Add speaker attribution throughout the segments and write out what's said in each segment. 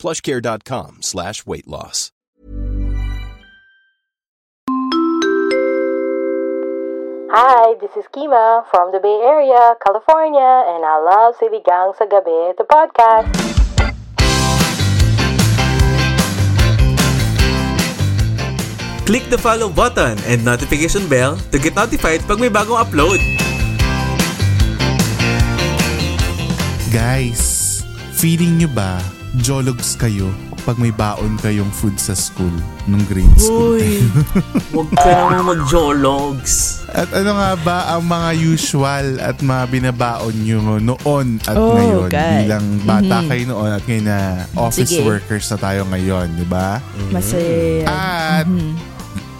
Speaker 1: plushcare.com slash weight loss.
Speaker 2: Hi, this is Kima from the Bay Area, California, and I love Siligang sa Gabi, the podcast.
Speaker 3: Click the follow button and notification bell to get notified pag may bagong upload.
Speaker 4: Guys, feeling nyo ba jologs kayo pag may baon kayong food sa school nung grade school?
Speaker 3: Uy, huwag ka naman mag-jologs.
Speaker 4: At ano nga ba ang mga usual at mga binabaon nyo noon at
Speaker 5: Oh,
Speaker 4: ngayon
Speaker 5: guy.
Speaker 4: bilang bata kayo noon at ngayon na office
Speaker 5: Sige.
Speaker 4: workers na tayo ngayon, di ba?
Speaker 5: Masaya.
Speaker 4: At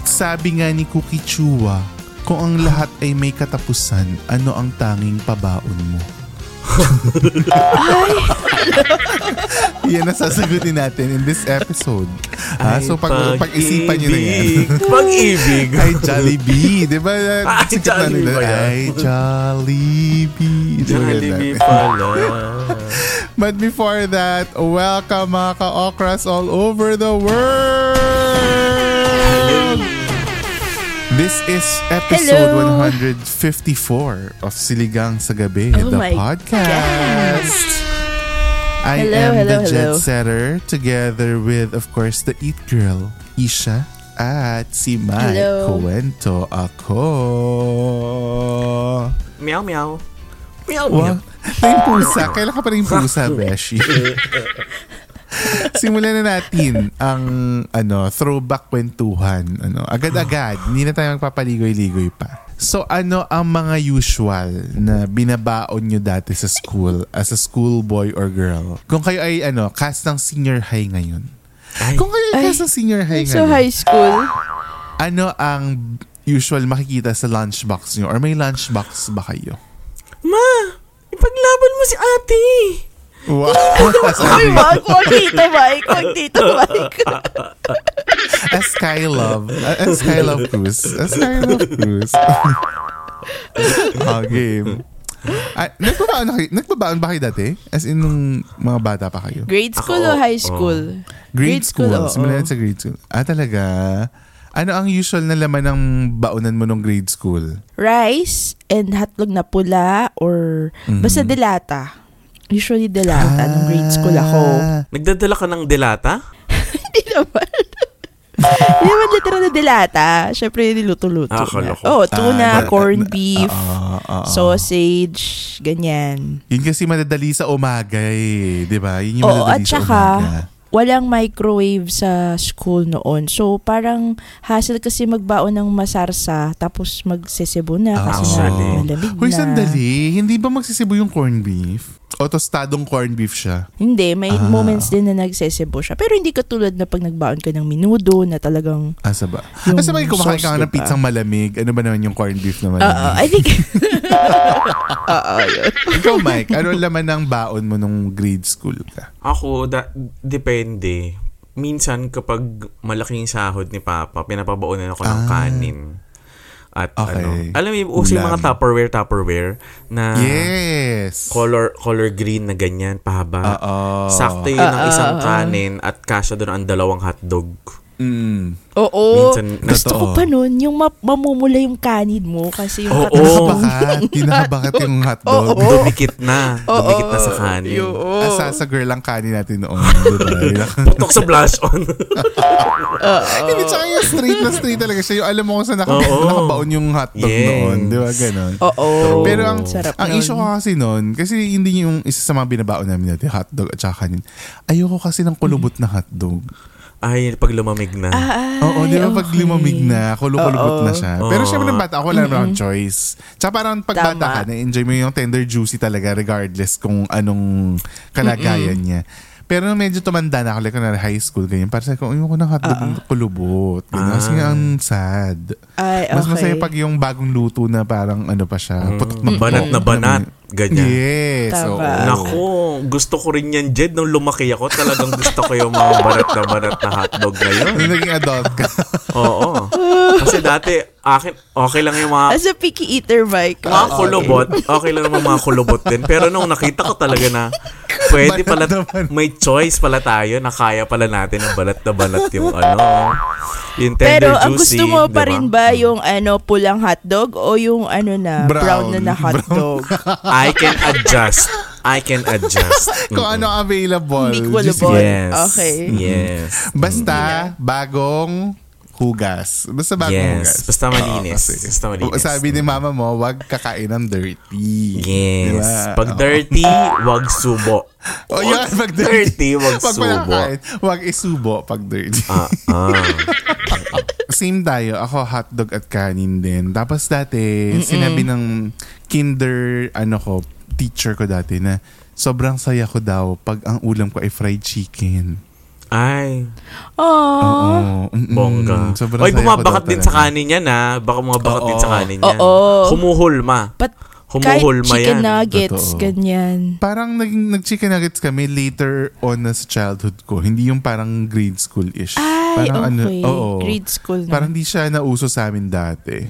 Speaker 4: sabi nga ni Cookie Chua, kung ang lahat ay may katapusan, ano ang tanging pabaon mo? Yan ang sasagutin natin in this episode. Ha?
Speaker 3: Ay,
Speaker 4: so pag, pag-isipan nyo na yan.
Speaker 3: pag-ibig. Pag-ibig.
Speaker 4: Ay, Jollibee. Di ba?
Speaker 3: Ay,
Speaker 4: Sikat
Speaker 3: Jollibee ba yan?
Speaker 4: Ay, Jollibee.
Speaker 3: Jollibee pala.
Speaker 4: But before that, welcome mga ka-okras all over the world! This is episode
Speaker 5: Hello.
Speaker 4: 154 of Siligang sa Gabi,
Speaker 5: Oh
Speaker 4: the podcast. I
Speaker 5: Hello,
Speaker 4: am
Speaker 5: hello,
Speaker 4: the jet
Speaker 5: hello.
Speaker 4: setter together with, of course, the Eat Girl, Isha, at si Mai
Speaker 5: Hello.
Speaker 4: Kuwento ako.
Speaker 3: Meow, meow. Meow,
Speaker 4: Wow.
Speaker 3: meow.
Speaker 4: Na yung pusa. Kailan ka pa rin pusa, Beshi? Simulan na natin ang ano throwback kwentuhan. Ano, agad-agad. Hindi na tayo magpapaligoy-ligoy pa. So ano ang mga usual na binabaon nyo dati sa school as a schoolboy or girl? Kung kayo ay ano, cast ng senior high ngayon.
Speaker 3: Ay,
Speaker 4: Kung kayo ay cast ng senior high
Speaker 5: So
Speaker 4: ngayon,
Speaker 5: high school?
Speaker 4: ano ang usual makikita sa lunchbox nyo? Or may lunchbox ba kayo?
Speaker 3: ma, ipaglaban mo si ate.
Speaker 4: Wow!
Speaker 5: Uy, wag, wag dito, Mike. Wag dito, Mike.
Speaker 4: A Sky Love. A, Sky Love Cruise. A Sky Love Cruise. oh, game. Ah, nagbabaon, na kayo, nagbabaon ba kayo dati? As in, nung mga bata pa kayo?
Speaker 5: Grade school
Speaker 3: Ako,
Speaker 5: o high
Speaker 3: oo.
Speaker 5: school?
Speaker 4: Grade school.
Speaker 5: oo.
Speaker 4: Simulan sa grade school. Ah, talaga? Ano ang usual na laman ng baonan mo nung grade school?
Speaker 5: Rice and hotdog na pula or basta delata. Usually delata nung grade school ako.
Speaker 4: Ah,
Speaker 3: Nagdadala ka ng delata?
Speaker 5: Hindi naman. Hindi naman literal na delata. Siyempre, niluto-luto
Speaker 3: Ah,
Speaker 5: na. Oh, tuna,
Speaker 4: Ah,
Speaker 5: corned
Speaker 4: na-
Speaker 5: beef,
Speaker 4: ah, ah, ah.
Speaker 5: sausage, ganyan.
Speaker 4: Yun kasi madadali sa umaga eh. Di ba? Yun yung
Speaker 5: Oo,
Speaker 4: madadali
Speaker 5: at
Speaker 4: sa
Speaker 5: saka,
Speaker 4: umaga.
Speaker 5: walang microwave sa school noon. So, parang hassle kasi magbaon ng masarsa tapos magsisebo na kasi
Speaker 4: Ah,
Speaker 5: nga
Speaker 3: actually.
Speaker 5: malamig
Speaker 4: Hoy,
Speaker 5: na.
Speaker 4: sandali. Hindi ba magsisibo yung corned beef? O tostadong corned beef siya?
Speaker 5: Hindi, may
Speaker 4: Ah.
Speaker 5: moments din na nagsesebo siya. Pero hindi katulad na pag nagbaon ka ng minudo na talagang...
Speaker 4: Asa ba?
Speaker 5: Yung
Speaker 4: Asa ba yung kumakain ka ng pizzang malamig? Ano ba naman yung corned beef na
Speaker 5: Oo? I think... Oo, yun.
Speaker 4: Ikaw, Mike, ano laman ng baon mo nung grade school ka?
Speaker 3: Ako, da- depende. Minsan kapag malaking sahod ni Papa, pinapabaonan ako ng
Speaker 4: Ah.
Speaker 3: kanin. At
Speaker 4: Okay.
Speaker 3: ano, alam mo yung uso yung mga. Tupperware, Tupperware na
Speaker 4: yes!
Speaker 3: color color green na ganyan, pahaba.
Speaker 4: Oo.
Speaker 3: Sakto yun ang
Speaker 5: Ah,
Speaker 3: isang
Speaker 5: ah, ah.
Speaker 3: kanin at kasya doon ang dalawang hotdog.
Speaker 4: Mm.
Speaker 5: Oo.
Speaker 3: Minsan-
Speaker 5: gusto ko
Speaker 4: Totoo.
Speaker 5: pa nun, yung ma- mamumula yung kanin mo kasi yung
Speaker 3: Oo.
Speaker 5: hotdog-
Speaker 4: Nakabakat. Tinakabakat yung hotdog.
Speaker 5: Oo.
Speaker 3: Dumikit na. Dumikit na sa kanin.
Speaker 5: Oo.
Speaker 4: Asa sa girl ang kanin natin noon. Diba?
Speaker 3: Putok sa blush on.
Speaker 4: Hindi, tsaka yung straight na straight talaga siya. Yung alam mo kung saan naka,
Speaker 3: Oo.
Speaker 4: nakabaon yung hotdog
Speaker 3: Yes.
Speaker 4: noon. Di ba? Ganon.
Speaker 5: Oo.
Speaker 4: Pero ang,
Speaker 5: Sarap
Speaker 4: ang
Speaker 5: nun.
Speaker 4: issue ko kasi noon, kasi hindi yung isa sa mga binabaon namin natin, hotdog at saka kanin. Ayoko kasi ng kulubot na hotdog.
Speaker 3: Ay, pag lumamig na.
Speaker 5: Ay,
Speaker 4: Oo, di ba pag
Speaker 5: okay.
Speaker 4: lumamig na, kulukulubot na siya. Pero
Speaker 3: Oo.
Speaker 4: syempre ng bata, ako wala naman akong choice. Tsaka parang pag bata
Speaker 5: Tama.
Speaker 4: ka, na-enjoy mo yung tender juicy talaga regardless kung anong kalagayan niya. Pero nung medyo tumanda na ako, like na high school, ganyan. Para sa ko, ayoko ng hotdog
Speaker 5: Ah, ah.
Speaker 4: ng kulubot. Ganyan. Kasi nga ang sad.
Speaker 5: Ay, okay.
Speaker 4: Mas masaya pag yung bagong luto na parang ano pa siya. Putok na
Speaker 3: Banat na banat. Ganyan.
Speaker 4: Yes. Oo.
Speaker 3: Nako, gusto ko rin yan, Jed. Nung lumaki ako, talagang gusto ko yung mga barat na barat na hotdog ngayon.
Speaker 4: Nung naging adult ka.
Speaker 3: Oo. Kasi dati, akin, okay lang yung mga,
Speaker 5: As a picky eater, Mike.
Speaker 3: mga kulubot. Okay lang naman mga kulubot din. Pero nung nakita ko talaga na pwede pala, may choice pala tayo na kaya pala natin ng balat na balat yung ano, yung tender
Speaker 5: Pero ang
Speaker 3: juicy.
Speaker 5: gusto mo pa rin ba yung ano pulang hotdog o yung ano na brown,
Speaker 4: Brown.
Speaker 5: na na hotdog?
Speaker 3: I can adjust. I can adjust.
Speaker 4: Kung ano available.
Speaker 5: Kulubot.
Speaker 3: Yes.
Speaker 5: Okay.
Speaker 3: Yes.
Speaker 4: Basta, bagong hugas. Basta bagong
Speaker 3: Yes.
Speaker 4: hugas.
Speaker 3: Basta malinis.
Speaker 4: Oo, kasi
Speaker 3: Basta malinis.
Speaker 4: Sabi ni mama mo, wag kakain ng dirty.
Speaker 3: Yes.
Speaker 4: Diba?
Speaker 3: Pag dirty, wag subo.
Speaker 4: Oh, yan. Pag
Speaker 3: dirty, wag
Speaker 4: Pag
Speaker 3: subo.
Speaker 4: malakain, wag isubo pag dirty.
Speaker 3: Ah, ah.
Speaker 4: Same tayo. Ako hotdog at kanin din. Tapos dati, sinabi ng kinder, ano ko, teacher ko dati na sobrang saya ko daw pag ang ulam ko ay fried chicken.
Speaker 3: Ay,
Speaker 5: Aww.
Speaker 4: Oo. mm-mm.
Speaker 3: bongga.
Speaker 4: Sobrang
Speaker 3: Oy, bumabakat din sa kanin yan ha. Baka bumabakat din sa kanin yan.
Speaker 5: Oo.
Speaker 3: Humuhulma.
Speaker 5: But kahit
Speaker 3: Humuhulma
Speaker 5: chicken
Speaker 3: yan.
Speaker 5: nuggets,
Speaker 4: Totoo.
Speaker 5: ganyan.
Speaker 4: Parang naging nag-chicken nuggets kami later on na sa childhood ko. Hindi yung parang grade school-ish.
Speaker 5: Ay,
Speaker 4: parang
Speaker 5: okay.
Speaker 4: oo.
Speaker 5: Grade school na.
Speaker 4: Parang hindi siya nauso sa amin dati.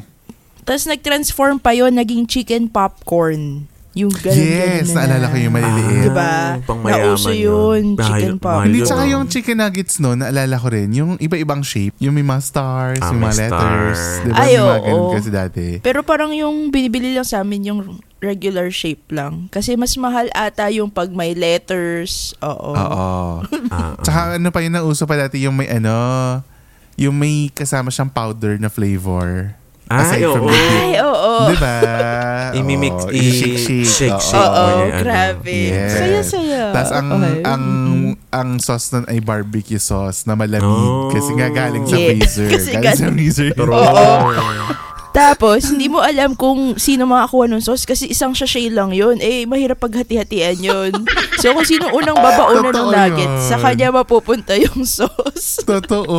Speaker 5: Tapos nag-transform pa yon naging chicken popcorn. Yung ganun,
Speaker 4: Yes,
Speaker 5: ganun na
Speaker 4: naalala ko yung maliliit.
Speaker 5: Diba?
Speaker 3: Ah, pangmayaman
Speaker 5: Nauso yun,
Speaker 3: Mahal-
Speaker 5: chicken pop.
Speaker 4: Hindi,
Speaker 3: yun.
Speaker 4: tsaka yung chicken nuggets no, naalala ko rin, yung iba-ibang shape, yung may mga stars,
Speaker 3: Ah,
Speaker 4: yung
Speaker 3: may
Speaker 4: mga letters.
Speaker 3: star.
Speaker 4: Di ba?
Speaker 5: Ay,
Speaker 4: May mga ganun
Speaker 5: oo.
Speaker 4: kasi dati.
Speaker 5: Pero parang yung binibili lang sa amin yung regular shape lang. Kasi mas mahal ata yung pag may letters. Oo.
Speaker 4: Oo.
Speaker 3: Ah, ah.
Speaker 4: Tsaka ano pa yun, nauso pa dati yung may ano, yung may kasama siyang powder na flavor.
Speaker 3: Ay,
Speaker 4: from
Speaker 3: oo.
Speaker 4: the dip.
Speaker 5: Ay, oo.
Speaker 4: Di ba?
Speaker 3: Imimix,
Speaker 4: Oo,
Speaker 3: i-
Speaker 4: i-shake-shake.
Speaker 3: shake,
Speaker 4: Oo.
Speaker 3: shake.
Speaker 5: Oo,
Speaker 3: Oh, ano.
Speaker 5: grabe.
Speaker 4: Yes.
Speaker 5: Saya-saya.
Speaker 4: Tapos ang
Speaker 5: Okay.
Speaker 4: ang
Speaker 5: Mhm.
Speaker 4: ang sauce nun ay barbecue sauce na malamig
Speaker 3: Oh.
Speaker 4: kasi nga galing sa freezer.
Speaker 5: Kasi
Speaker 4: galing sa freezer.
Speaker 3: True.
Speaker 5: Tapos, hindi mo alam kung sino makakuha ng sauce kasi isang sachet lang yun. Eh, mahirap paghati-hatian yun. so, kung sino unang babaunan ng nuggets, sa kanya mapupunta yung sauce.
Speaker 4: Totoo.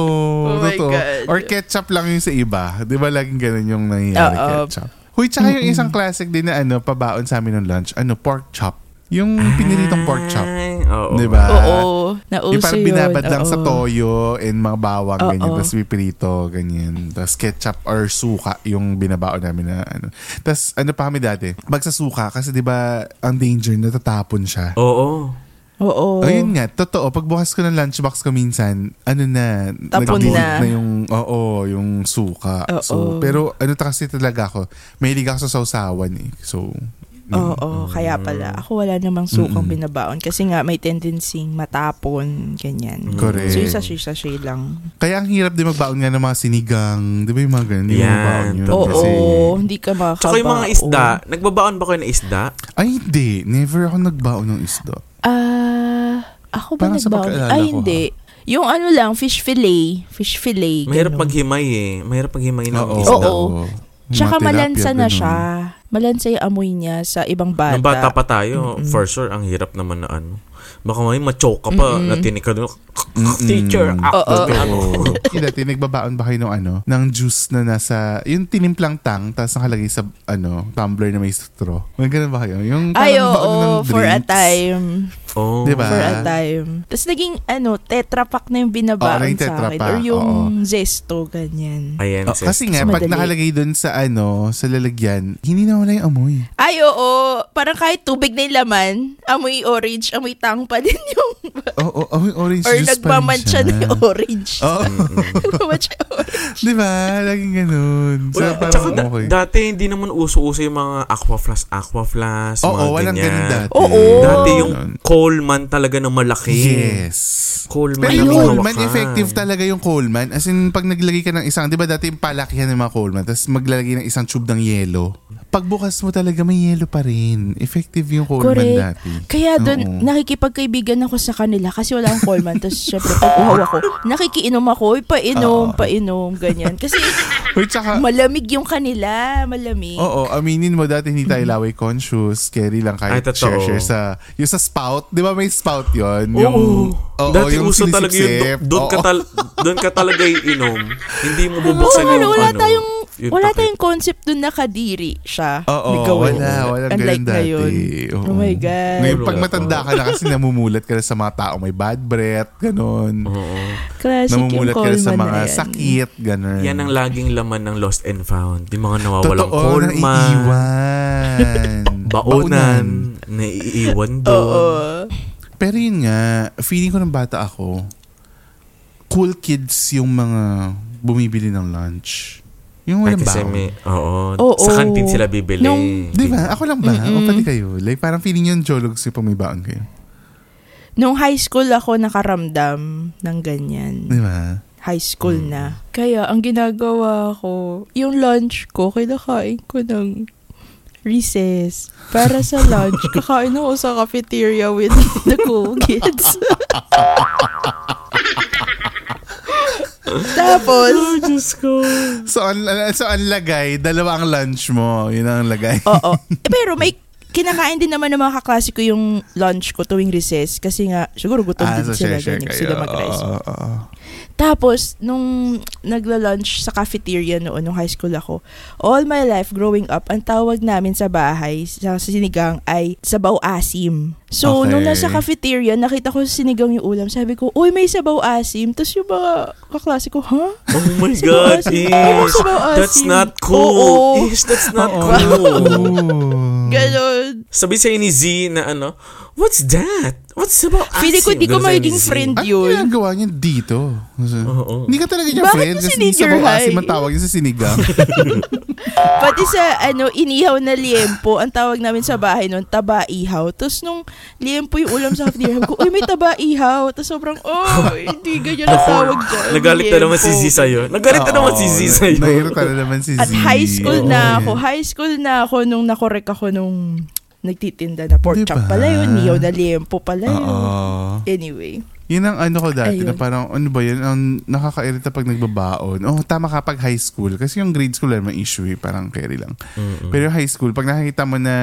Speaker 5: Oh my
Speaker 4: totoo.
Speaker 5: God.
Speaker 4: Or ketchup lang yung sa iba. Di ba laging ganun yung nangyayari
Speaker 5: Oo.
Speaker 4: ketchup? Huy, tsaka yung isang classic din na ano, pabaon sa amin ng lunch, ano, pork chop. Yung piniritong pork chop.
Speaker 3: Oo.
Speaker 4: Di ba?
Speaker 5: Oo. Nauso
Speaker 4: Yung parang
Speaker 5: yun.
Speaker 4: binabad lang sa toyo and mga bawang,
Speaker 5: Oo.
Speaker 4: ganyan. Tapos pipirito, ganyan. Tapos ketchup or suka yung binabaon namin na ano. Tapos ano pa kami dati? Magsasuka kasi di ba ang danger, natatapon siya.
Speaker 3: Oo.
Speaker 5: Oo.
Speaker 4: Ayun nga, totoo. Pagbukas ko ng lunchbox ko minsan, ano na,
Speaker 5: Tapon
Speaker 4: nag-dilute
Speaker 5: na.
Speaker 4: yung, oo, yung suka.
Speaker 5: Oo.
Speaker 4: So, pero ano ta kasi talaga ako, mahilig ako sa sausawan eh. So, yun.
Speaker 5: Oo, kaya pala. Ako wala namang sukang
Speaker 4: Mm-mm.
Speaker 5: binabaon kasi nga may tendency matapon, ganyan.
Speaker 4: Correct.
Speaker 5: So yung sachet-sachet lang.
Speaker 4: Kaya ang hirap din magbaon nga ng mga sinigang. Di ba yung mga mo
Speaker 3: Yan,
Speaker 4: magbaon yun.
Speaker 3: totoo.
Speaker 5: Oo,
Speaker 4: Kasi,
Speaker 5: hindi ka makakabaon.
Speaker 3: Tsaka yung mga isda, nagbabaon ba kayo ng isda?
Speaker 4: ay hindi. Never ako nagbaon ng isda.
Speaker 5: Ah, ako ba
Speaker 4: Parang
Speaker 5: nagbaon? Ay,
Speaker 4: ko,
Speaker 5: hindi. Yung ano lang, fish fillet. Fish fillet.
Speaker 3: Mahirap
Speaker 5: ganun.
Speaker 3: maghimay eh. Mahirap maghimay ng
Speaker 4: Oo.
Speaker 3: isda.
Speaker 5: Oo.
Speaker 4: Mga
Speaker 5: Tsaka malansa na
Speaker 4: ganun.
Speaker 5: siya. Malansa yung amoy niya sa ibang bata.
Speaker 3: Nung bata pa tayo,
Speaker 5: Mm-mm.
Speaker 3: for sure, ang hirap naman na ano. Baka may ma-choke ka pa,
Speaker 5: Mm-mm.
Speaker 3: na tinig ka doon. Teacher,
Speaker 5: Oo.
Speaker 3: ano.
Speaker 4: Oo. Yung dati, nagbabaon ba kayo ng ano? Ng juice na nasa, yung tinimplang tang, tapos nakalagay sa, ano, tumbler na may straw. May ganun ba kayo? Yung
Speaker 5: Ay,
Speaker 4: parang baon ng
Speaker 5: oo, for a
Speaker 4: drinks.
Speaker 5: time.
Speaker 3: Oh.
Speaker 4: Diba?
Speaker 5: For a time. Tapos naging, ano, tetra pack na yung binabaon
Speaker 4: Oo, naging
Speaker 5: sa akin.
Speaker 4: Pak,
Speaker 5: Or yung
Speaker 4: oo.
Speaker 5: zesto, ganyan.
Speaker 3: Ayan,
Speaker 4: Oh,
Speaker 3: sis.
Speaker 4: kasi nga, pag
Speaker 5: madali.
Speaker 4: nakalagay dun sa ano, sa lalagyan, hindi na wala yung amoy.
Speaker 5: Ay, oo. Parang kahit tubig na yung laman, amoy orange, amoy tang pa din yung...
Speaker 4: Oo, oh, amoy orange
Speaker 5: or
Speaker 4: juice pa rin
Speaker 5: nagmamantsa
Speaker 4: siya.
Speaker 5: na yung orange.
Speaker 4: Oo.
Speaker 5: nagmamantsa yung orange.
Speaker 4: Di ba? Laging ganun. So,
Speaker 3: Well,
Speaker 4: parang
Speaker 3: tsaka da-
Speaker 4: okay.
Speaker 3: dati hindi naman uso-uso yung mga aqua flask, aqua flask,
Speaker 4: Oo,
Speaker 3: mga
Speaker 4: walang
Speaker 3: ganyan.
Speaker 4: ganun dati.
Speaker 5: Oo.
Speaker 3: Dati yung
Speaker 4: Ganun.
Speaker 3: Coleman talaga na malaki.
Speaker 4: Yes.
Speaker 3: Coleman
Speaker 4: Pero yung Coleman, effective talaga yung Coleman. As in, pag naglagay ka ng isang, di ba dati yung palakihan ng mga Coleman, tapos maglalagay ng isang tube ng yelo. Pagbukas mo talaga, may yelo pa rin. Effective yung Coleman
Speaker 5: Correct.
Speaker 4: dati.
Speaker 5: Kaya doon,
Speaker 4: Oo.
Speaker 5: nakikipagkaibigan ako sa kanila kasi wala akong Coleman. Tapos syempre, pag uhaw ako, nakikiinom ako, "Uy, painom,
Speaker 4: Oo.
Speaker 5: painom, ganyan. Kasi
Speaker 4: Uy, tsaka,
Speaker 5: Malamig yung kanila. Malamig.
Speaker 4: Oo, aminin mo dati hindi tayo laway conscious. Scary lang kahit
Speaker 3: Ay, totoo.
Speaker 4: share-share sa... Yung sa spout, di ba may spout yon
Speaker 3: Oo.
Speaker 4: Yung, oo,
Speaker 3: Dati
Speaker 4: yung
Speaker 3: uso talaga yun.
Speaker 4: sinisip-sip.
Speaker 3: Doon ka,
Speaker 4: Oo.
Speaker 3: tal- doon ka talaga iinom. Hindi mo bubuksan
Speaker 5: ano,
Speaker 3: yung
Speaker 5: wala
Speaker 3: ano.
Speaker 5: tayong
Speaker 3: yung
Speaker 5: wala
Speaker 3: takip.
Speaker 5: tayong concept dun na kadiri siya.
Speaker 4: Oo,
Speaker 5: Ikaw,
Speaker 4: wala. Walang
Speaker 5: Unlike
Speaker 4: ganun dati.
Speaker 5: ngayon.
Speaker 4: Oo.
Speaker 5: Oh my God.
Speaker 4: Ngayon, pag matanda ka na kasi namumulat ka na sa mga tao may bad breath, ganun.
Speaker 3: Oo.
Speaker 5: Classic
Speaker 4: namumulat ka na sa
Speaker 5: Coleman
Speaker 4: mga
Speaker 5: na yan.
Speaker 4: sakit, ganun.
Speaker 3: Yan ang laging laman ng lost and found. Yung mga nawawalang
Speaker 4: Totoo,
Speaker 3: kolma,
Speaker 4: naiiwan.
Speaker 3: baonan, naiiwan
Speaker 5: Oo.
Speaker 3: doon.
Speaker 4: Pero yun nga, feeling ko ng bata ako, cool kids yung mga bumibili ng lunch. Yung walang baon.
Speaker 3: may, oo,
Speaker 5: Oo.
Speaker 3: sa kantin sila bibili.
Speaker 5: Nung-
Speaker 4: Di ba? Ako lang ba? O
Speaker 5: Mm-mm.
Speaker 4: pati kayo? Like, parang feeling yung jologs yung pumibaon kayo.
Speaker 5: Nung high school ako nakaramdam ng ganyan.
Speaker 4: Di ba?
Speaker 5: High school na. Kaya ang ginagawa ko, yung lunch ko, kinakain ko ng recess. Para sa lunch, kakain ako sa cafeteria with the cool kids. Tapos,
Speaker 3: Oh, Diyos ko.
Speaker 4: So, ang, so, ang lagay, dalawa ang lunch mo. Yun ang lagay.
Speaker 5: oo. Eh, pero may kinakain din naman ng mga kaklase ko yung lunch ko tuwing recess kasi nga siguro gutom
Speaker 4: ah,
Speaker 5: din
Speaker 4: so
Speaker 5: sila
Speaker 4: share-share
Speaker 5: ganyan
Speaker 4: kayo.
Speaker 5: sila mag-rice.
Speaker 4: Oo, oo, oo.
Speaker 5: Tapos, nung nagla-lunch sa cafeteria noon, nung high school ako, all my life growing up, ang tawag namin sa bahay, sa sinigang, ay sabaw asim. So,
Speaker 4: Okay.
Speaker 5: nung nasa cafeteria, nakita ko sa sinigang yung ulam. Sabi ko, uy, may sabaw asim. Tapos yung mga kaklase ko, ha?
Speaker 3: Oh my God,
Speaker 5: asim.
Speaker 3: Ish. That's not cool.
Speaker 5: Oo.
Speaker 3: Ish, that's not
Speaker 4: Oo.
Speaker 3: cool.
Speaker 5: Ganon.
Speaker 3: Sabi sa'yo ni Z na ano, what's that? What's about
Speaker 5: Feeling ko di ko magiging friend
Speaker 4: Ano
Speaker 5: yun.
Speaker 4: ginagawa niya dito?
Speaker 3: Oo.
Speaker 4: Hindi ka talaga niya
Speaker 5: Bakit
Speaker 4: friend kasi
Speaker 5: sinigger
Speaker 4: sa bawasim
Speaker 5: high?
Speaker 4: ang tawag niya sa sinigang.
Speaker 5: Pati sa ano, inihaw na liempo, ang tawag namin sa bahay noon, taba-ihaw. Tapos nung liempo yung ulam sa sabi ko, uy, may taba-ihaw. Tapos sobrang, oh, hindi ganyan ang tawag dyan.
Speaker 3: Nagalit na naman si Z sa'yo. Nagalit na naman si Z sa'yo.
Speaker 4: Nahirita na naman si Z.
Speaker 5: At high school
Speaker 4: Oo.
Speaker 5: na ako. High school na ako nung nakorek ako nung nagtitinda na pork
Speaker 4: Diba?
Speaker 5: chop pala yun. Niyaw na liempo pala yun.
Speaker 4: Oo.
Speaker 5: Anyway.
Speaker 4: Yun ang ano ko dati
Speaker 5: Ayun.
Speaker 4: na parang ano ba yun, ang nakakairita pag nagbabaon. Oh, tama ka pag high school. Kasi yung grade school may issue eh, parang carry lang. Pero yung high school, pag nakikita mo na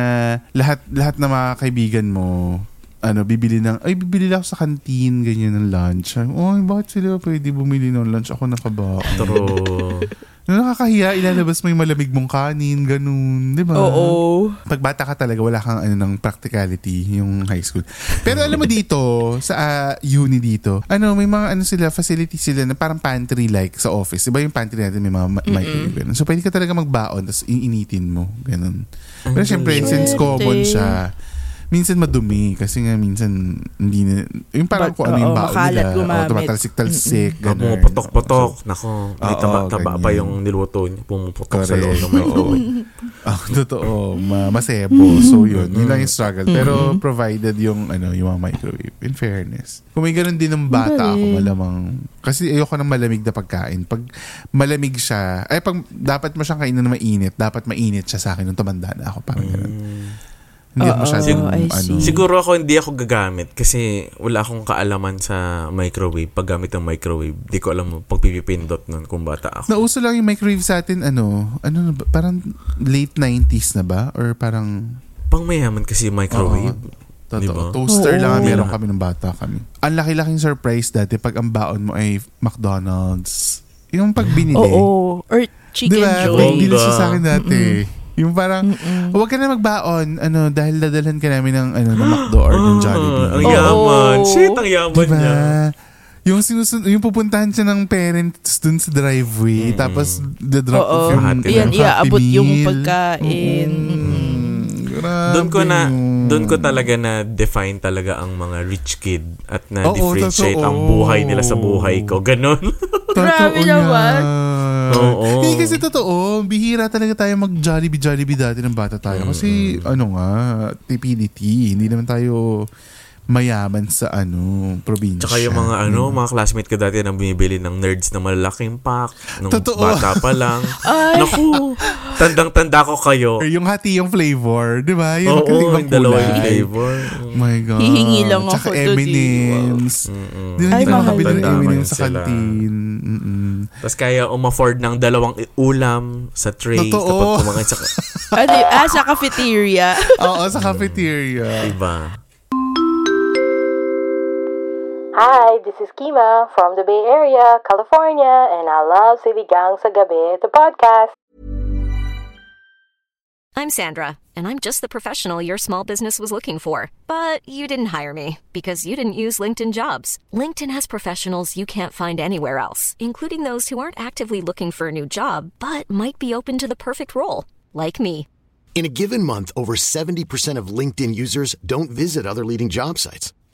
Speaker 4: lahat lahat ng mga kaibigan mo, ano, bibili ng, ay, bibili lang ako sa canteen, ganyan ng lunch. Oh, bakit sila pwede bumili ng lunch? Ako nakabaon.
Speaker 3: True.
Speaker 4: Nakakahiya, ilalabas mo yung malamig mong kanin, ganun, di ba?
Speaker 5: Oo.
Speaker 4: Pag bata ka talaga, wala kang ano ng practicality yung high school. Pero alam mo dito, sa ah, uni dito, ano, may mga ano sila, facility sila na parang pantry like sa office. Diba yung pantry natin may mga microwave. ganun. So pwede ka talaga magbaon, tapos iinitin mo. Ganun. Pero syempre, since common siya, minsan madumi kasi nga minsan hindi na, yung parang
Speaker 5: Bag-
Speaker 4: kung ano yung baon
Speaker 5: makalat
Speaker 4: nila. O
Speaker 5: gumamit.
Speaker 4: tumatalsik-talsik.
Speaker 3: Ako,
Speaker 4: ganun.
Speaker 3: putok-putok. Nako, may
Speaker 4: Oo,
Speaker 3: taba-taba pa
Speaker 4: ganyan.
Speaker 3: yung niluto niya. Pumuputok sa
Speaker 4: Correct.
Speaker 3: loob ng microwave.
Speaker 4: Ah, totoo. Ma masebo. So, yun. Yun lang yung struggle. Pero provided yung, ano, yung mga microwave. In fairness. Kung may ganun din ng bata ako, malamang. Kasi ayoko ng malamig na pagkain. Pag malamig siya, ay pag dapat mo siyang kainin na mainit, dapat mainit siya sa akin nung tumanda na ako. Parang ganun. Hindi ako
Speaker 5: Oo,
Speaker 4: masyadong,
Speaker 5: I see.
Speaker 4: ano.
Speaker 3: Siguro ako hindi ako gagamit kasi wala akong kaalaman sa microwave. Paggamit ng microwave, di ko alam pagpipipindot nun kung bata ako.
Speaker 4: Nauso lang yung microwave sa atin, ano, ano na ba? Parang late 90s na ba? Or parang
Speaker 3: Pang mayaman kasi yung microwave.
Speaker 4: Totoo.
Speaker 3: Diba?
Speaker 4: Toaster
Speaker 5: Oo.
Speaker 4: lang ang meron kami ng bata kami. Ang laki-laking surprise dati pag ang baon mo ay McDonald's. Yung pag binili.
Speaker 5: Oo. Or chicken
Speaker 4: Diba?
Speaker 5: joy.
Speaker 3: Bongga.
Speaker 4: Binili siya sa akin dati. Yung parang,
Speaker 5: Mm-mm.
Speaker 4: huwag ka na magbaon, ano, dahil dadalhan ka namin ng, ano, ng McDo or ng Jollibee.
Speaker 3: Ah, ang
Speaker 5: Oo.
Speaker 3: yaman. Shit, ang yaman
Speaker 4: Diba?
Speaker 3: niya.
Speaker 4: Yung sinusun yung pupuntahan siya ng parents dun sa driveway,
Speaker 3: Mm.
Speaker 4: tapos the drop
Speaker 5: Oo.
Speaker 4: off yung
Speaker 3: Happy
Speaker 5: Yan,
Speaker 4: Happy
Speaker 5: iaabot yung
Speaker 4: Meal.
Speaker 5: pagkain.
Speaker 4: Mm. Grabe
Speaker 3: Doon ko na doon ko talaga na define talaga ang mga rich kid at na
Speaker 4: Oo,
Speaker 3: differentiate
Speaker 4: totoo.
Speaker 3: ang buhay nila sa buhay ko. Ganon.
Speaker 5: Grabe naman.
Speaker 3: Oo.
Speaker 4: Hindi kasi totoo, bihira talaga tayo mag Jollibee Jollibee dati ng bata tayo. Kasi ano nga, stupidity. Hindi naman tayo mayaman sa ano, probinsya.
Speaker 3: Tsaka yung mga ano,
Speaker 4: Diba?
Speaker 3: mga classmate ko dati na bumibili ng nerds na malalaking pack nung
Speaker 4: Totoo.
Speaker 3: bata pa lang.
Speaker 5: Ay,
Speaker 3: Naku, tandang-tanda ko kayo.
Speaker 4: Or yung hati yung flavor, di ba?
Speaker 3: Oo,
Speaker 4: Yung
Speaker 3: yung dalawa yung flavor.
Speaker 4: Oh my God.
Speaker 5: Hihingi lang
Speaker 4: Tsaka
Speaker 5: ako to, di-
Speaker 4: M&M's. Di ba
Speaker 5: Ay,
Speaker 4: hindi
Speaker 5: mahal
Speaker 4: makabili ng M&M's sa
Speaker 3: sila.
Speaker 4: kantin? Mm-mm.
Speaker 3: Tapos kaya umafford ng dalawang i- ulam sa tray
Speaker 4: Totoo.
Speaker 3: kapag kumakain sa...
Speaker 5: ano, ah, sa cafeteria.
Speaker 4: Oo, sa cafeteria.
Speaker 3: Diba?
Speaker 2: Hi, this is Kima from the Bay Area, California, and I love Siligang sa Gabi, the podcast.
Speaker 6: I'm Sandra, and I'm just the professional your small business was looking for. But you didn't hire me because you didn't use LinkedIn jobs. LinkedIn has professionals you can't find anywhere else, including those who aren't actively looking for a new job but might be open to the perfect role, like me.
Speaker 7: In a given month, over 70% of LinkedIn users don't visit other leading job sites.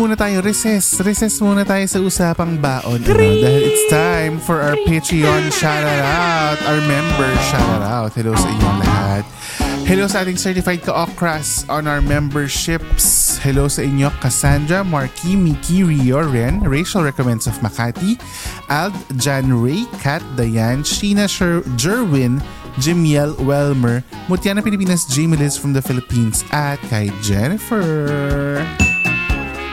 Speaker 4: Muna tayo, recess. Recess muna tayo sa usapang baon. Ano, dahil it's time for our Patreon shoutout, our member shoutout. Hello sa inyong lahat. Hello sa ating certified ka-okras on our memberships. Hello sa inyo, Cassandra, Marky, Miki, Rio, Ren, Rachel Recommends of Makati, Ald, Jan Ray, Kat, Dayan, Sheena, Sher- Jerwin, Jimiel Welmer, Mutiana Pilipinas, Jamie Liz from the Philippines, at kay Jennifer.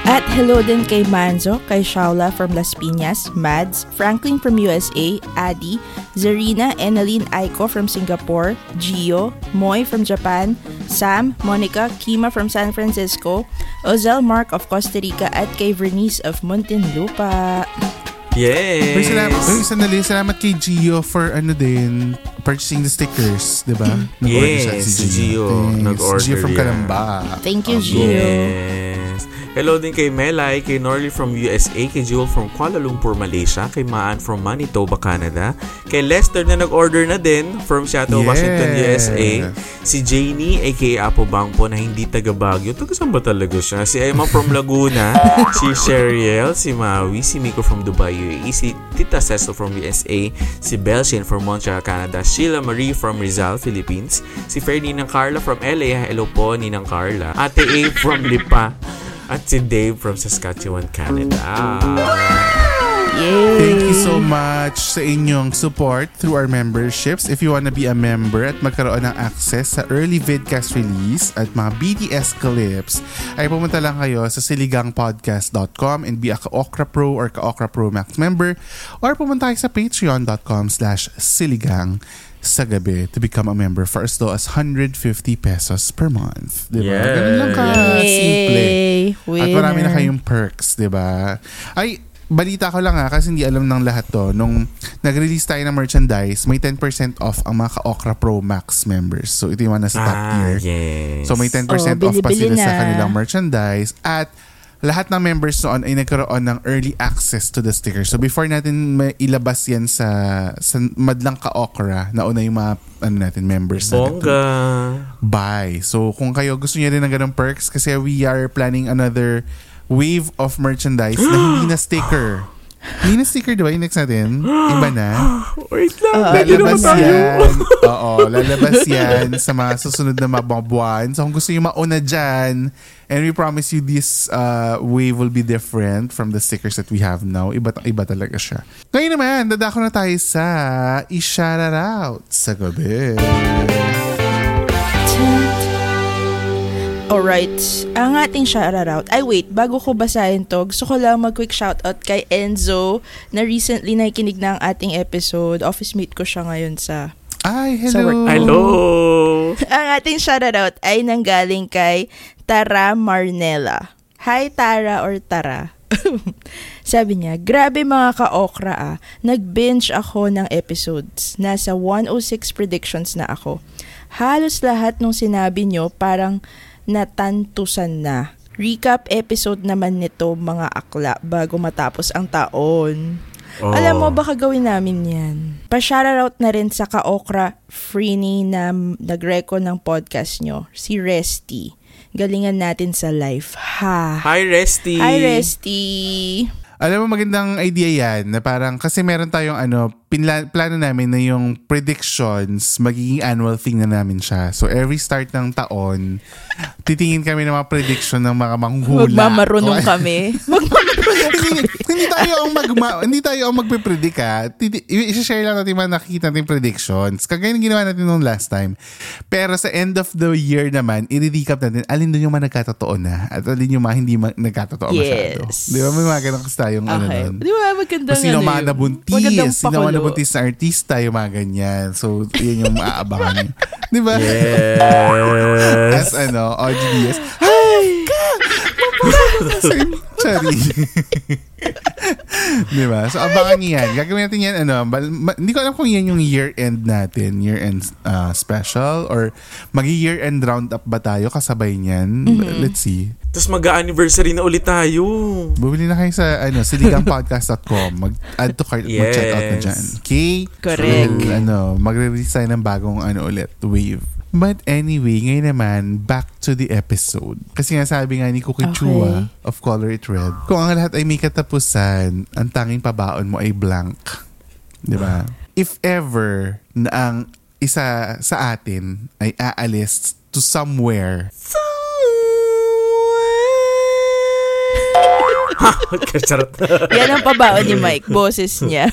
Speaker 5: At hello din kay Manzo, kay Shaula from Las Piñas, Mads, Franklin from USA, Adi, Zarina, Enaline Aiko from Singapore, Gio, Moy from Japan, Sam, Monica, Kima from San Francisco, Ozel Mark of Costa Rica, at kay Vernice of Muntinlupa.
Speaker 3: Yes!
Speaker 4: Uy, salamat, uy, sandali, salamat kay Gio for ano din, purchasing the stickers, di ba?
Speaker 3: Yes,
Speaker 4: si
Speaker 3: Gio.
Speaker 4: Thanks.
Speaker 3: Nag-order
Speaker 4: Gio from. Kalamba.
Speaker 5: Thank you, Gio.
Speaker 3: Yes. Hello din kay Melay, kay Norley from USA, kay Jewel from Kuala Lumpur, Malaysia, kay Maan from Manitoba, Canada, kay Lester na nag-order na din from Seattle,
Speaker 4: Yes.
Speaker 3: Washington, USA, si Janie, aka Apo Bangpo na hindi taga Baguio. Taga saan ba talaga siya? Si Emma from Laguna, si Sheriel, si Maui, si Miko from Dubai, UAE, si Tita Cecil from USA, si Belshin from Montreal, Canada, Sheila Marie from Rizal, Philippines, si Ferdinand Carla from LA, hello po, Ninang Carla, Ate A from Lipa, at si Dave from Saskatchewan, Canada.
Speaker 5: Yay!
Speaker 4: Thank you so much sa inyong support through our memberships. If you wanna be a member at magkaroon ng access sa early vidcast release at mga BTS clips, ay pumunta lang kayo sa siligangpodcast.com and be a Ka-Okra Pro or Ka-Okra Pro Max member or pumunta kayo sa patreon.com slash siligang sa gabi to become a member for as low as 150 pesos per month. Diba?
Speaker 3: Yes.
Speaker 4: Ganun lang ka. Simple.
Speaker 5: Yay!
Speaker 4: At marami na
Speaker 5: Winner.
Speaker 4: kayong perks, di ba? Ay, balita ko lang ha, kasi hindi alam ng lahat to. Nung nag-release tayo ng merchandise, may 10% off ang mga Ka-Okra Pro Max members. So, ito yung mga nasa top
Speaker 3: Ah,
Speaker 4: tier.
Speaker 3: yes.
Speaker 4: So, may 10%
Speaker 5: Oh,
Speaker 4: off pa sila sa
Speaker 5: na.
Speaker 4: kanilang merchandise. At lahat ng members noon ay nagkaroon ng early access to the sticker. So before natin may ilabas yan sa, sa madlang ka-okra, nauna yung mga ano natin, members natin.
Speaker 3: Bongga.
Speaker 4: Buy. So kung kayo gusto niyo rin ng ganong perks kasi we are planning another wave of merchandise na hindi na sticker. Hindi na sticker, di ba? Yung next natin, iba na.
Speaker 3: Wait lang. Hindi
Speaker 4: Lalabas yan. Oo, lalabas yan sa mga susunod na mga buwan. So kung gusto nyo mauna dyan, and we promise you this uh, wave will be different from the stickers that we have now. Iba, iba talaga siya. Ngayon naman, dadako na tayo sa i-shout out sa gabi.
Speaker 5: Alright, ang ating shoutout. Ay wait, bago ko basahin to, gusto ko lang mag-quick shoutout kay Enzo na recently nakikinig ng ating episode. Office mate ko siya ngayon sa...
Speaker 4: Ay,
Speaker 5: Sa
Speaker 4: hello.
Speaker 5: work.
Speaker 3: Hello.
Speaker 5: ang ating shoutout ay nanggaling kay Tara Marnella. Hi Tara or Tara. Sabi niya, grabe mga ka-okra ah. Nag-binge ako ng episodes. Nasa 106 predictions na ako. Halos lahat nung sinabi nyo parang natantusan na. Recap episode naman nito mga akla bago matapos ang taon.
Speaker 3: Oh.
Speaker 5: Alam mo, baka gawin namin yan. Pa-shoutout na rin sa ka-okra Freeney na nag-reco ng podcast nyo, si Resty. Galingan natin sa life. Ha!
Speaker 3: Hi, Resty!
Speaker 5: Hi, Resty!
Speaker 4: Alam mo, magandang idea yan na parang kasi meron tayong ano, pinla- plano namin na yung predictions, magiging annual thing na namin siya. So every start ng taon, titingin kami ng mga prediction ng mga manghula.
Speaker 5: Magmamarunong kami. Magmamarunong
Speaker 4: hindi, hindi tayo ang magma, hindi tayo ang magpe-predict ha. I- I-share lang natin mga nakikita natin predictions. Kagaya ng ginawa natin nung last time. Pero sa end of the year naman, i-recap natin alin doon yung mga nagkatotoo na at alin yung mga hindi ma- nagkatotoo masyado.
Speaker 5: Yes.
Speaker 4: Di ba? May mga ganun kasi tayong ano
Speaker 5: Okay.
Speaker 4: nun.
Speaker 5: Di ba, magandang
Speaker 4: Kung sino
Speaker 5: ano
Speaker 4: mga nabuntis, sino mga nabuntis na artista, yung mga ganyan. So, yun yung maaabangan nyo. Di ba?
Speaker 3: Yes!
Speaker 4: As ano, audience. Ay! Ka! Mapapakasin! Sorry. Di ba? So, abangan niyo yan. Gagawin natin yan, ano, bal- ma- hindi ko alam kung yan yung year-end natin, year-end uh, special, or mag-year-end roundup ba tayo kasabay niyan?
Speaker 5: Mm-hmm.
Speaker 4: Let's see.
Speaker 3: Tapos mag-anniversary na ulit tayo.
Speaker 4: Bumili na kayo sa ano, siligangpodcast.com. Mag-add to cart at mag-check out na
Speaker 3: Yes.
Speaker 4: dyan. Okay?
Speaker 5: Correct.
Speaker 4: So, ano, magre-release tayo ng bagong ano ulit, wave. But anyway, ngayon naman, back to the episode. Kasi nga sabi nga ni Cookie
Speaker 5: Okay.
Speaker 4: Chua of Color It Red, kung ang lahat ay may katapusan, ang tanging pabaon mo ay blank. Di ba? If ever na ang isa sa atin ay aalis to somewhere
Speaker 3: Charot.
Speaker 5: Yan ang pabaon ni Mike. Boses niya.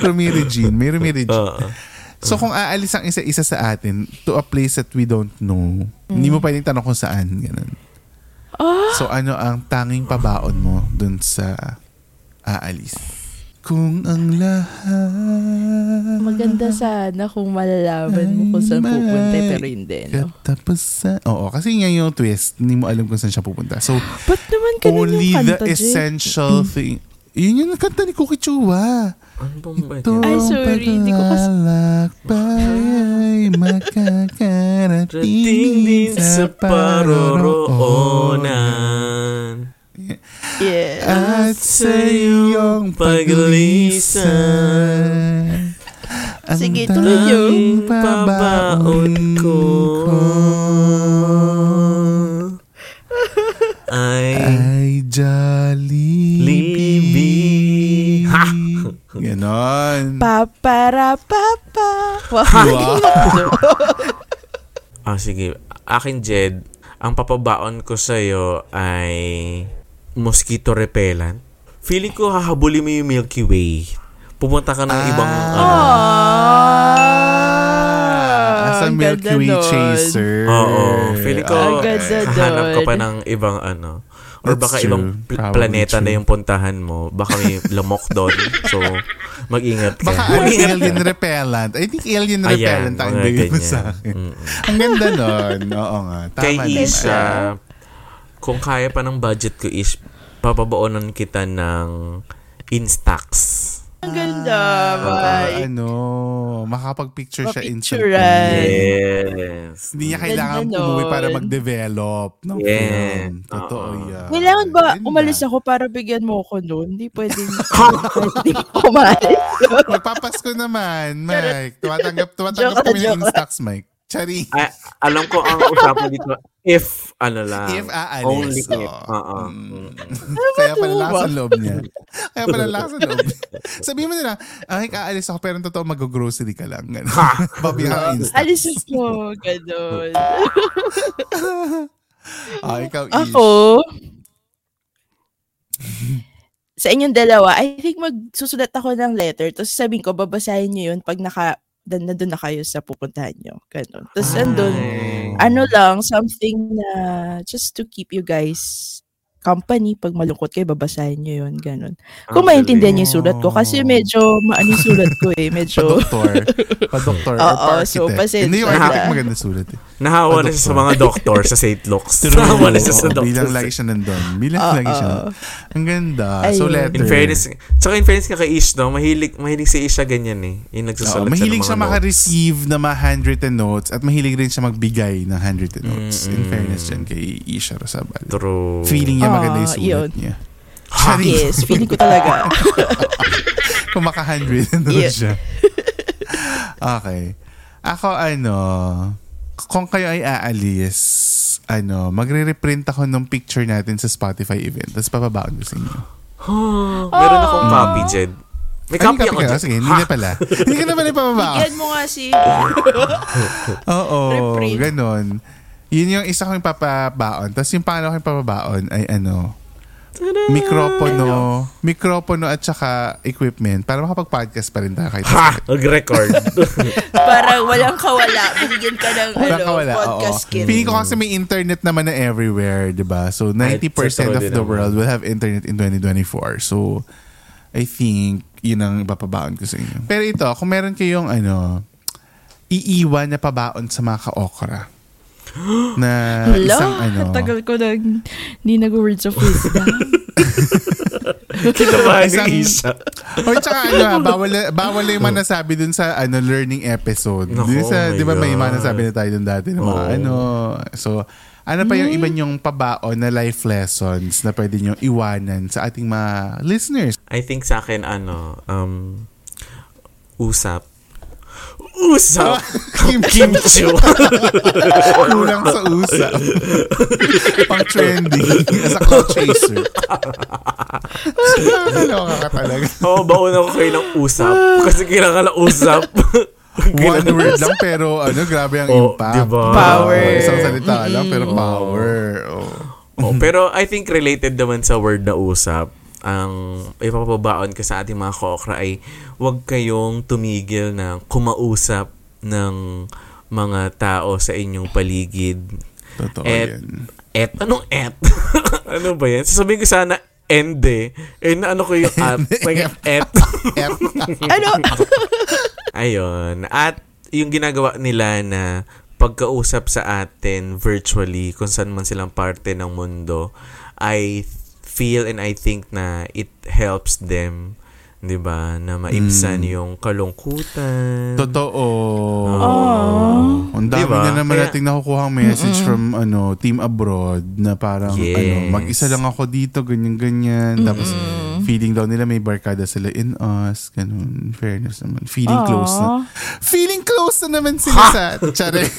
Speaker 4: Rumirigin, may rumirigin.
Speaker 3: Oo.
Speaker 4: So kung aalis ang isa-isa sa atin to a place that we don't know, hindi mo pwedeng tanong kung saan. Ganun. So ano ang tanging pabaon mo dun sa aalis? Kung ang lahat
Speaker 5: Maganda sana kung malalaman mo kung saan pupunta pero hindi, no?
Speaker 4: Katapusan. Oo, kasi nga yung twist, hindi mo alam kung saan siya pupunta. So,
Speaker 5: Ba't naman ganun
Speaker 4: only
Speaker 5: yung
Speaker 4: the
Speaker 5: kanta, Jay?
Speaker 4: essential thing. Yun yung kanta ni Cookie Chua.
Speaker 3: Ano bang ba
Speaker 4: Ito
Speaker 3: yan?
Speaker 5: Ay, sorry, hindi ko kas-
Speaker 4: paglalakbay makakarating
Speaker 3: Rating din sa paroroonan.
Speaker 5: Yes.
Speaker 4: At sa iyong paglisan ang
Speaker 5: Sige, tuloy
Speaker 4: tanging pabaon ko
Speaker 3: Ay,
Speaker 4: ay Jollibee. Ganon.
Speaker 5: Papara papa.
Speaker 4: Wow.
Speaker 3: ah, sige. Akin, Jed, ang papabaon ko sa'yo ay mosquito repellent. Feeling ko hahabulin mo yung Milky Way. Pumunta ka ng ibang, ano,
Speaker 4: As a Milky Way
Speaker 5: nun.
Speaker 4: chaser.
Speaker 3: Oo. Feeling ko, hahanap ka pa ng ibang ano. Or
Speaker 4: That's
Speaker 3: baka
Speaker 4: true.
Speaker 3: ibang pl-
Speaker 4: Probably
Speaker 3: planeta na
Speaker 4: true.
Speaker 3: yung puntahan mo. Baka may lamok doon. So, mag-ingat ka.
Speaker 4: Baka ano, alien repellent. I think alien
Speaker 3: Ayan,
Speaker 4: repellent ang bigay mo sa akin.
Speaker 3: Mm.
Speaker 4: Ang ganda nun. Oo nga. Tama
Speaker 3: Kay. Isa, kung kaya pa ng budget ko is, papabaonan kita ng Instax.
Speaker 5: Ang ganda,
Speaker 4: Para
Speaker 5: Mike.
Speaker 4: ano, makapag-picture siya
Speaker 5: Mapicturean.
Speaker 4: instantly.
Speaker 3: Yes.
Speaker 4: Hindi niya kailangan
Speaker 5: Ganda
Speaker 4: umuwi para
Speaker 5: nun.
Speaker 4: mag-develop ng
Speaker 3: Yes.
Speaker 4: film. Totoo
Speaker 3: Oo.
Speaker 4: yan.
Speaker 5: Kailangan ba
Speaker 4: Ganda.
Speaker 5: umalis ako para bigyan mo ako noon? Hindi pwedeng hindi mo umalis.
Speaker 4: Magpapasko naman, Mike. Tumatanggap, tumatanggap
Speaker 5: Joke,
Speaker 4: kami ng
Speaker 5: joke.
Speaker 4: Instax, Mike. Chari.
Speaker 3: Ay, alam ko ang usapan dito, if, ano lang.
Speaker 4: If aalis.
Speaker 3: Only if.
Speaker 4: oo.
Speaker 3: Oo.
Speaker 4: Mm.
Speaker 3: Mm.
Speaker 4: Kaya pala lakas ang loob niya. Kaya pala lakas ang loob niya. Sabihin mo nila, ay, aalis ako pero totoo mag-grocery ka lang. Ganun. Babi ka Instax.
Speaker 5: Alis ako. Ganon.
Speaker 4: Ah, ikaw, Ish.
Speaker 5: Ako, sa inyong dalawa, I think magsusulat ako ng letter. Tapos sabihin ko, babasahin nyo yun pag naka, dan, nandun na kayo sa pupuntahan nyo. Ganon. Tapos andun,
Speaker 3: Ay.
Speaker 5: ano lang, something na just to keep you guys company. Pag malungkot kayo, babasahin nyo yun. Ganon. Kung maintindihan niyo yung sulat ko. Kasi medyo maano yung sulat ko eh. Medyo,
Speaker 4: Pa-doktor. Pa-doktor. or
Speaker 5: Oo, so pasensya
Speaker 4: Hindi yung
Speaker 5: na.
Speaker 4: architect maganda sulat eh.
Speaker 3: Nahawa na siya sa mga doktor sa St. Luke's. Nahawa na siya sa doktor.
Speaker 4: Bilang lagi siya nandun. Bilang
Speaker 5: Oo.
Speaker 4: lagi siya. Ang ganda. So
Speaker 5: Ayun.
Speaker 4: letter.
Speaker 3: In fairness, tsaka in fairness ka kay Ish, no? Mahilig, mahilig si Isha ganyan eh. Yung nagsusulat
Speaker 4: mahilig
Speaker 3: siya
Speaker 4: siya
Speaker 3: ng mga notes.
Speaker 4: maka-receive na mga handwritten notes at mahilig rin siya magbigay ng handwritten notes. In
Speaker 3: Mm-mm.
Speaker 4: fairness dyan kay Isha Rosabal.
Speaker 3: True.
Speaker 4: Feeling niya maganda yung
Speaker 5: Ah,
Speaker 4: sulat
Speaker 5: yun.
Speaker 4: niya.
Speaker 5: Yes, feeling ko talaga.
Speaker 4: Kung maka-handwritten
Speaker 5: Yeah.
Speaker 4: siya. okay. Ako ano, kung kayo ay aalis, ano, magre-reprint ako ng picture natin sa Spotify event. Tapos papabaon ko sa inyo.
Speaker 3: Meron akong copy, Jed. May
Speaker 4: Ay,
Speaker 3: copy
Speaker 4: copy
Speaker 3: ako,
Speaker 4: ka?
Speaker 3: Jed.
Speaker 4: Sige, hindi na pala. hindi ka na pala ipapabaon.
Speaker 5: Bigyan mo nga si...
Speaker 4: Oo,
Speaker 5: Reprint.
Speaker 4: ganon. Yun yung isa kong papabaon. Tapos yung pangalawa kong papabaon ay ano, mikropono, mikropono at saka equipment para makapag-podcast pa rin tayo kahit
Speaker 3: Ha! Mag-record.
Speaker 5: Parang walang kawala. Binigyan ka ng
Speaker 4: Wala
Speaker 5: ano,
Speaker 4: ka wala.
Speaker 5: podcast
Speaker 4: oo.
Speaker 5: kit.
Speaker 4: Feeling ko kasi may internet naman na everywhere, di ba? So, 90%
Speaker 3: true
Speaker 4: of the
Speaker 3: naman.
Speaker 4: world will have internet in 2024. So, I think, yun ang ipapabaon ko sa inyo. Pero ito, kung meron kayong ano, iiwan na pabaon sa mga ka-okra. Na
Speaker 5: Hello?
Speaker 4: isang ano.
Speaker 5: Tagal ko nang hindi nag-words of wisdom.
Speaker 3: Kinabahan
Speaker 4: Isang-
Speaker 3: ni Isa.
Speaker 4: O tsaka ano, ah, bawal, bawal yung mga nasabi dun sa ano, learning episode.
Speaker 3: Naku,
Speaker 4: Dun sa,
Speaker 3: oh
Speaker 4: di ba may mga
Speaker 3: God.
Speaker 4: nasabi na tayo dun dati ng mga
Speaker 3: Oo.
Speaker 4: ano. So, ano pa yung iba yung pabaon na life lessons na pwede nyo iwanan sa ating mga listeners?
Speaker 3: I think sa akin, ano, um, usap. Usap!
Speaker 4: Kim
Speaker 3: Kimchi.
Speaker 4: Kulang sa usap. Pang trending as a cloud chaser. Nakakaloka ka talaga.
Speaker 3: Oo, baon ako kayo ng usap. Kasi kailangan ng usap.
Speaker 4: One word lang pero ano, grabe ang
Speaker 3: Oh,
Speaker 4: impact.
Speaker 3: diba?
Speaker 5: Power.
Speaker 4: Isang salita lang pero power. Oh.
Speaker 3: Oh, pero I think related naman sa word na usap, ang ipapabaon ko sa ating mga kokra ay huwag kayong tumigil na kumausap ng mga tao sa inyong paligid.
Speaker 4: Totoo
Speaker 3: Et,
Speaker 4: yan.
Speaker 3: et, anong et? ano ba yan? Sasabihin ko sana ende. Eh, na ano ko yung at? Like, et.
Speaker 5: Ano?
Speaker 3: Ayun. At yung ginagawa nila na pagkausap sa atin virtually, kung saan man silang parte ng mundo, I feel and I think na it helps them 'di ba na maibsan yung kalungkutan.
Speaker 4: Totoo.
Speaker 3: Oh.
Speaker 4: Ang dami
Speaker 3: Diba?
Speaker 4: na naman
Speaker 3: Kaya-
Speaker 4: nating nakukuha message from ano team abroad na parang
Speaker 3: Yes.
Speaker 4: ano mag-isa lang ako dito ganyan ganyan tapos feeling daw nila may barkada sila in us ganun fairness naman feeling close na feeling close na naman sila sa charing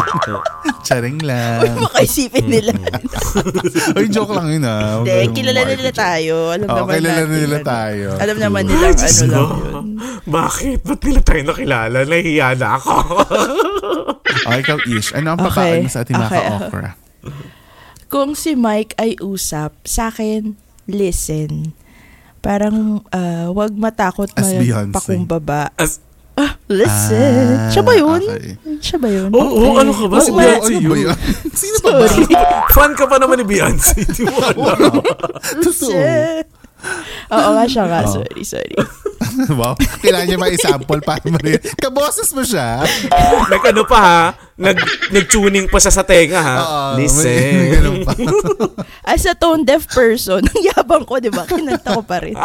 Speaker 4: charing lang
Speaker 5: Makaisipin nila.
Speaker 4: Ay, joke lang yun ah. Huwag
Speaker 5: Hindi, kilala na nila tayo. Alam
Speaker 4: Oo,
Speaker 5: naman
Speaker 4: kilala
Speaker 5: natin.
Speaker 4: nila
Speaker 5: ano.
Speaker 4: tayo.
Speaker 5: Alam naman nila ano
Speaker 3: Diyos
Speaker 5: lang yun.
Speaker 3: Bakit? Ba't nila tayo nakilala? Nahihiya na ako.
Speaker 4: Oh, ikaw Ish. Ano ang
Speaker 5: Okay.
Speaker 4: papain mo sa ating mga
Speaker 5: Okay.
Speaker 4: ka-okra?
Speaker 5: Kung si Mike ay usap, sa akin, listen. Parang uh, wag matakot
Speaker 4: As Beyonce.
Speaker 5: pakumbaba.
Speaker 3: As,
Speaker 5: Ah, listen. Siya ba yun?
Speaker 4: okay.
Speaker 5: Siya ba yun?
Speaker 3: Oo, oo, ano ka ba? Si
Speaker 5: Oo,
Speaker 3: Beyonce
Speaker 4: ano ba
Speaker 3: yun.
Speaker 4: yun? Sino pa ba?
Speaker 5: Sorry.
Speaker 3: Fan ka pa naman ni Beyonce. Di mo alam.
Speaker 4: Totoo.
Speaker 5: Oo nga siya nga.
Speaker 4: Oo.
Speaker 5: Sorry, sorry.
Speaker 4: wow. Kailangan niya ma-sample para marinig. Kaboses mo siya.
Speaker 3: Nag ano pa ha? Nag, nag-tuning pa siya sa tenga ha?
Speaker 4: Oo, may- may
Speaker 3: Listen.
Speaker 4: ganun pa.
Speaker 5: As a tone deaf person, ang yabang ko, di ba? Kinanta ko pa rin.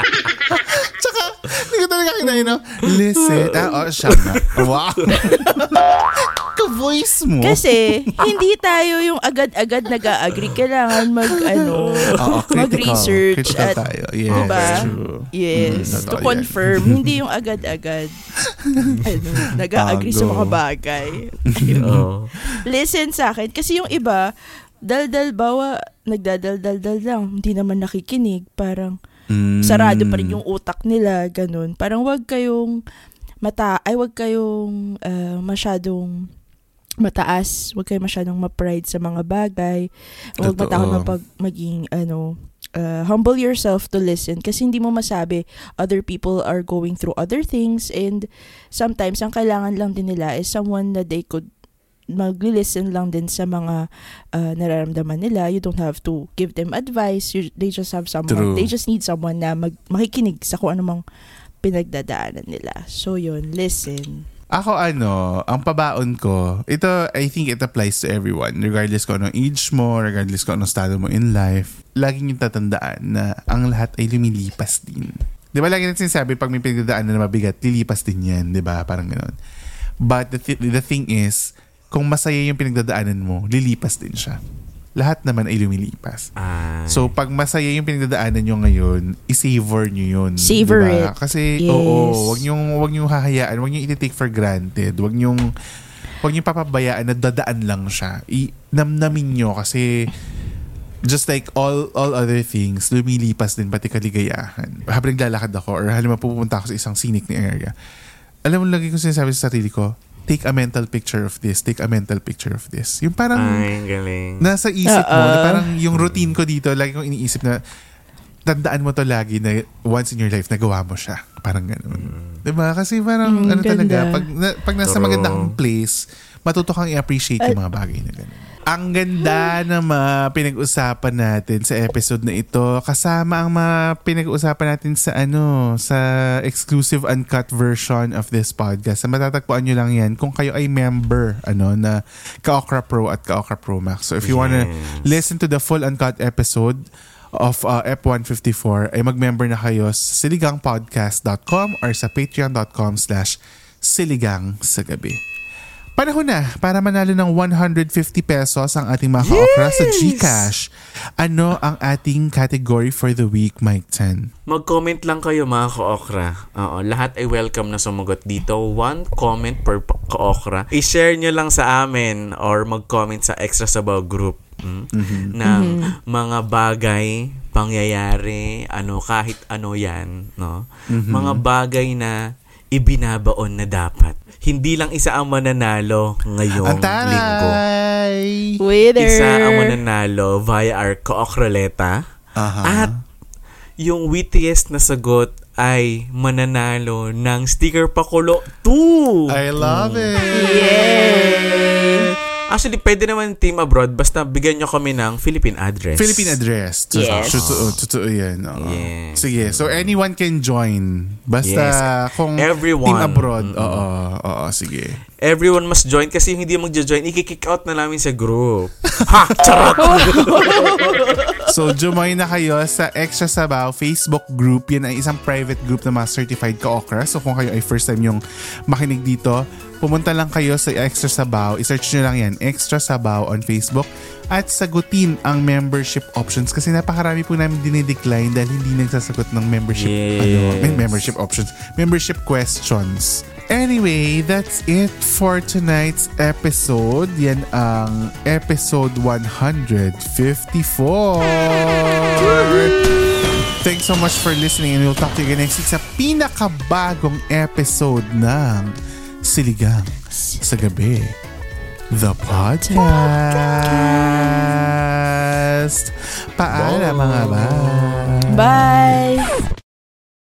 Speaker 4: Tsaka, hindi ko talaga kinain, no? Listen. Ah, oh, siya nga. Wow. Ka-voice mo.
Speaker 5: Kasi, hindi tayo yung agad-agad nag-agree. Kailangan mag, ano,
Speaker 4: critical.
Speaker 5: mag-research
Speaker 4: Critical
Speaker 5: at,
Speaker 4: tayo. Yes,
Speaker 5: diba?
Speaker 4: true.
Speaker 5: Yes,
Speaker 4: Mm,
Speaker 5: to
Speaker 4: totoo yan.
Speaker 5: confirm. hindi yung agad-agad. ano, nag-agree sa mga bagay.
Speaker 3: Oo.
Speaker 5: Listen sa akin. Kasi yung iba, daldal bawa, nagdadaldal-dal lang. Hindi naman nakikinig. Parang,
Speaker 4: Mm.
Speaker 5: sarado pa rin yung utak nila, ganun. Parang wag kayong mata, ay wag kayong ah, masyadong mataas, wag kayong masyadong ma-pride sa mga bagay. Wag
Speaker 4: Totoo.
Speaker 5: matakot na pag maging ano, ah, humble yourself to listen kasi hindi mo masabi other people are going through other things and sometimes ang kailangan lang din nila is someone that they could magli-listen lang din sa mga uh, nararamdaman nila. You don't have to give them advice. You, they just have someone.
Speaker 4: True.
Speaker 5: They just need someone na mag, makikinig sa kung anumang pinagdadaanan nila. So yun, listen.
Speaker 4: Ako ano, ang pabaon ko, ito I think it applies to everyone. Regardless kung anong age mo, regardless kung anong estado mo in life, lagi niyong tatandaan na ang lahat ay lumilipas din. Di ba lagi natin sinasabi pag may pinagdadaanan na mabigat, lilipas din yan, di ba? Parang gano'n. But the, thi- the thing is, kung masaya yung pinagdadaanan mo, lilipas din siya. lahat naman ay lumilipas.
Speaker 3: Ay.
Speaker 4: So, pag masaya yung pinagdadaanan nyo ngayon, isavor nyo yun.
Speaker 5: Savor
Speaker 4: diba?
Speaker 5: it.
Speaker 4: Kasi,
Speaker 5: Yes.
Speaker 4: oo, wag nyong, wag nyong hahayaan, wag nyong iti-take for granted, wag nyong, wag nyong papabayaan na dadaan lang siya. I, namnamin nyo kasi, just like all all other things, lumilipas din pati kaligayahan. Habang naglalakad ako or halimbawa pupunta ako sa isang scenic na area, alam mo lagi ko sinasabi sa sarili ko, take a mental picture of this, take a mental picture of this. Yung parang
Speaker 3: Ay, galing.
Speaker 4: nasa isip mo, na parang yung routine ko dito, lagi kong iniisip na tandaan mo to lagi na once in your life nagawa mo siya. Parang ganun. Diba? Kasi parang
Speaker 5: Mm,
Speaker 4: ano talaga,
Speaker 5: ganda.
Speaker 4: pag, na, pag nasa
Speaker 3: True.
Speaker 4: magandang place, matuto kang i-appreciate yung mga bagay na ganun. Ang ganda na mga pinag-usapan natin sa episode na ito. Kasama ang mga pinag-usapan natin sa ano, sa exclusive uncut version of this podcast. Matatagpuan nyo lang yan kung kayo ay member ano na Kaokra Pro at Kaokra Pro Max. So if you wanna
Speaker 3: Yes.
Speaker 4: listen to the full uncut episode of uh, F154 ay mag-member na kayo sa siligangpodcast.com or sa patreon.com slash siligang sa gabi. Panahon na para manalo ng 150 pesos ang ating mga ka-okra sa GCash. Ano ang ating category for the week, Mike 10?
Speaker 3: Mag-comment lang kayo mga ka-okra. Oo, lahat ay welcome na sumagot dito. One comment per pa- ka-okra. I-share nyo lang sa amin or mag-comment sa Extra Sabaw group mm, ng mga bagay, pangyayari, ano, kahit ano yan. No? Mga bagay na ibinabaon na dapat. Hindi lang isa ang mananalo ngayong
Speaker 4: Ang
Speaker 3: linggo.
Speaker 5: Winner.
Speaker 3: Isa ang mananalo via our ka-okraleta.
Speaker 4: Aha.
Speaker 3: At yung wittiest na sagot ay mananalo ng sticker pakulo 2.
Speaker 4: I love it!
Speaker 3: Actually, pwede naman team abroad basta bigyan nyo kami ng Philippine address.
Speaker 4: Philippine address.
Speaker 5: Yes.
Speaker 4: Totoo, totoo yan. oo.
Speaker 3: Yes.
Speaker 4: Sige, so anyone can join. Basta
Speaker 3: Yes.
Speaker 4: kung
Speaker 3: Everyone.
Speaker 4: team abroad.
Speaker 3: Mm-mm.
Speaker 4: Oo, oo, sige.
Speaker 3: Everyone must join kasi yung hindi magja-join, i-kick out na namin sa group. ha! Charot!
Speaker 4: So, join na kayo sa Extra Sabaw Facebook group. Yan ay isang private group na mga certified ka-okra. So, kung kayo ay first time yung makinig dito, pumunta lang kayo sa Extra Sabaw. I-search nyo lang yan, Extra Sabaw on Facebook. At sagutin ang membership options kasi napakarami po namin dinidecline dahil hindi nagsasagot ng membership
Speaker 3: Yes.
Speaker 4: ano, may membership options, membership questions. Anyway, that's it for tonight's episode. Yan ang episode 154. Thanks so much for listening and we'll talk to you again next week sa pinakabagong episode ng Siligang sa Gabi. The podcast. Paalam mga ba?
Speaker 5: Bye!